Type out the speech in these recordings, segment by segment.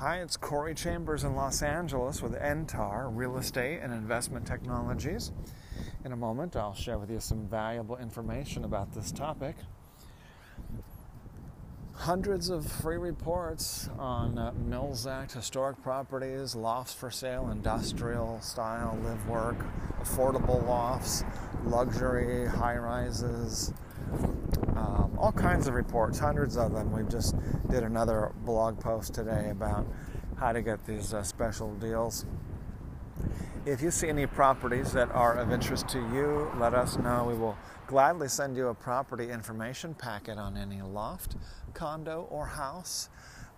Hi, it's Corey Chambers in Los Angeles with NTAR Real Estate and Investment Technologies. In a moment, I'll share with you some valuable information about this topic. Hundreds of free reports on uh, Mills Act historic properties, lofts for sale, industrial style, live work, affordable lofts, luxury high rises, um, all kinds of reports, hundreds of them. We just did another blog post today about how to get these uh, special deals. If you see any properties that are of interest to you, let us know. We will gladly send you a property information packet on any loft, condo, or house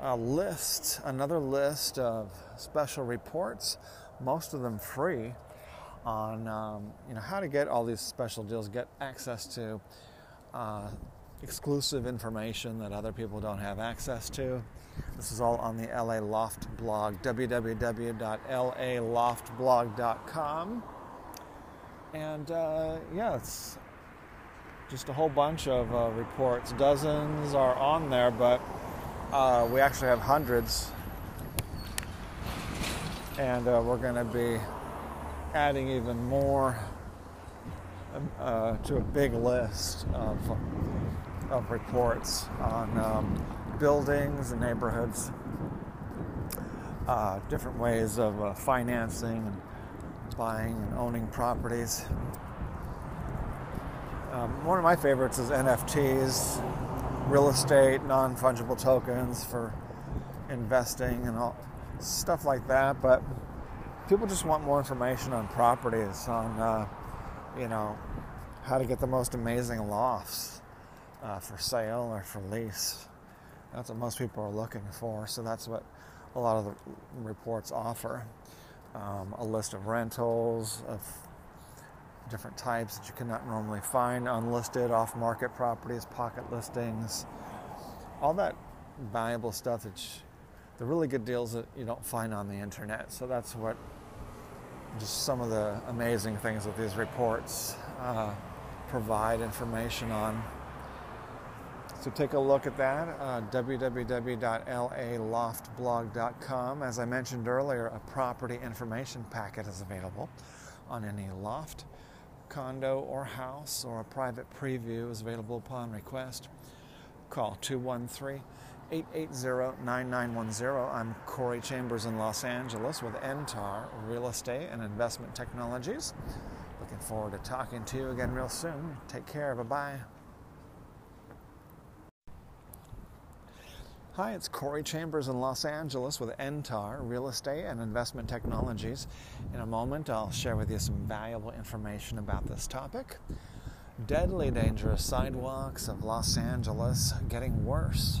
a list, another list of special reports, most of them free, on um, you know how to get all these special deals, get access to uh, exclusive information that other people don't have access to. This is all on the LA Loft blog, www.laloftblog.com. And uh, yeah, it's just a whole bunch of uh, reports. Dozens are on there, but uh, we actually have hundreds, and uh, we're going to be adding even more uh, to a big list of, of reports on um, buildings and neighborhoods, uh, different ways of uh, financing and buying and owning properties. Um, one of my favorites is NFTs real estate, non fungible tokens for investing and all stuff like that. But people just want more information on properties, on uh, you know how to get the most amazing lofts uh, for sale or for lease. That's what most people are looking for. So that's what a lot of the reports offer. Um, a list of rentals of different types that you cannot normally find unlisted off market properties, pocket listings, all that valuable stuff that the really good deals that you don't find on the internet. So that's what just some of the amazing things that these reports uh, provide information on. So take a look at that, uh, www.laloftblog.com. As I mentioned earlier, a property information packet is available on any loft condo or house or a private preview is available upon request. Call 213 880 9910. I'm Corey Chambers in Los Angeles with NTAR Real Estate and Investment Technologies. Looking forward to talking to you again real soon. Take care. Bye bye. Hi, it's Corey Chambers in Los Angeles with NTAR Real Estate and Investment Technologies. In a moment, I'll share with you some valuable information about this topic. Deadly dangerous sidewalks of Los Angeles getting worse.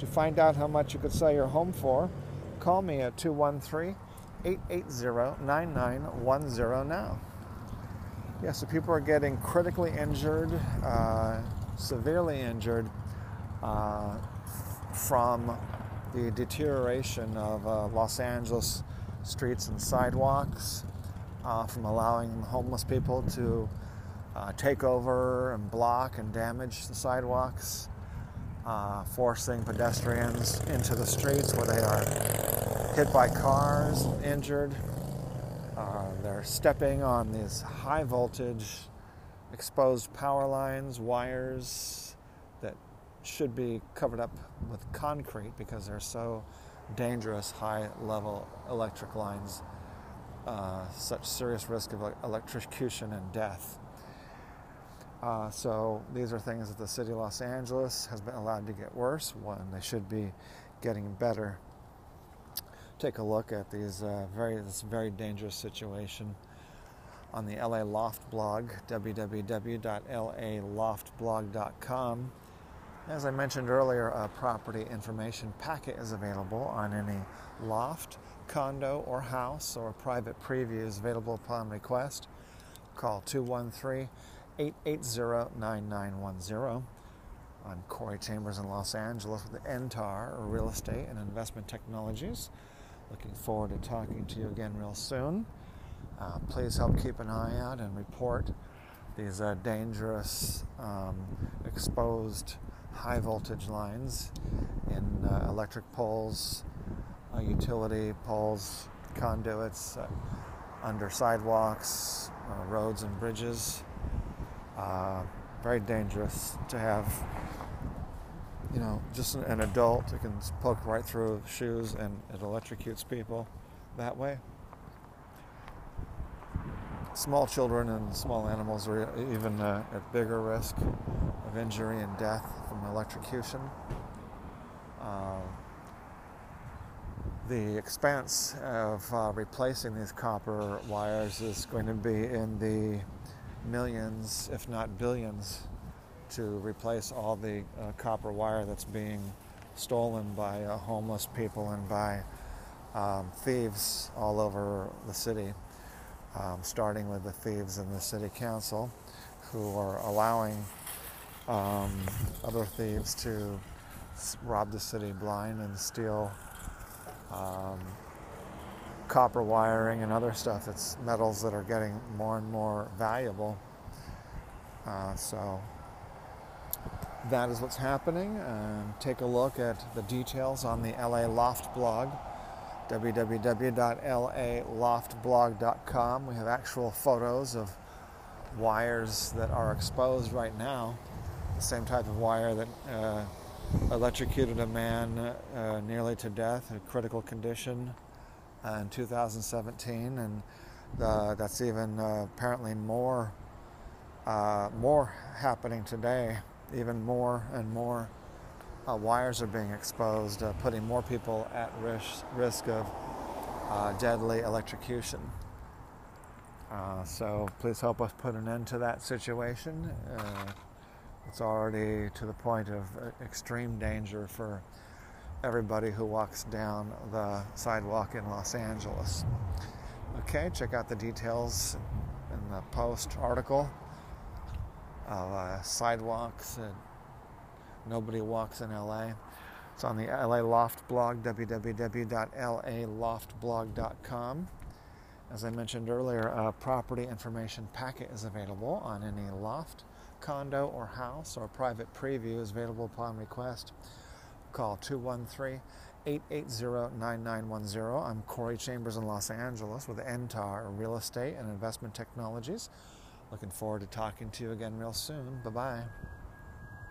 to find out how much you could sell your home for, call me at 213 880 9910 now. Yeah, so people are getting critically injured, uh, severely injured uh, from the deterioration of uh, Los Angeles streets and sidewalks, uh, from allowing homeless people to uh, take over and block and damage the sidewalks uh, forcing pedestrians into the streets where they are hit by cars, injured. Uh, they're stepping on these high voltage exposed power lines, wires that should be covered up with concrete because they're so dangerous, high level electric lines, uh, such serious risk of electrocution and death. Uh, so these are things that the city of Los Angeles has been allowed to get worse when they should be getting better. Take a look at these uh, very this very dangerous situation on the LA Loft blog, www.laloftblog.com. As I mentioned earlier, a property information packet is available on any loft, condo, or house, or private preview is available upon request. Call 213 880 9910. I'm Corey Chambers in Los Angeles with NTAR, or Real Estate and Investment Technologies. Looking forward to talking to you again real soon. Uh, please help keep an eye out and report these uh, dangerous, um, exposed high voltage lines in uh, electric poles, uh, utility poles, conduits, uh, under sidewalks, uh, roads, and bridges. Very dangerous to have you know, just an adult that can poke right through shoes and it electrocutes people that way small children and small animals are even uh, at bigger risk of injury and death from electrocution. Uh, the expense of uh, replacing these copper wires is going to be in the millions, if not billions, to replace all the uh, copper wire that's being stolen by uh, homeless people and by um, thieves all over the city um, starting with the thieves in the city council who are allowing um, other thieves to rob the city blind and steal um, copper wiring and other stuff. It's metals that are getting more and more valuable. Uh, so that is what's happening. Take a look at the details on the LA Loft blog www.laloftblog.com. We have actual photos of wires that are exposed right now, the same type of wire that uh, electrocuted a man uh, nearly to death, a critical condition, in 2017, and uh, that's even uh, apparently more uh, more happening today, even more and more uh, wires are being exposed, uh, putting more people at risk, risk of uh, deadly electrocution. Uh, so please help us put an end to that situation. Uh, it's already to the point of uh, extreme danger for everybody who walks down the sidewalk in Los Angeles. Okay, check out the details in the post article of uh, sidewalks and Nobody Walks in LA. It's on the LA Loft blog, www.laloftblog.com. As I mentioned earlier, a property information packet is available on any loft, condo, or house, or private preview is available upon request. Call 213 880 9910. I'm Corey Chambers in Los Angeles with NTAR Real Estate and Investment Technologies. Looking forward to talking to you again real soon. Bye bye.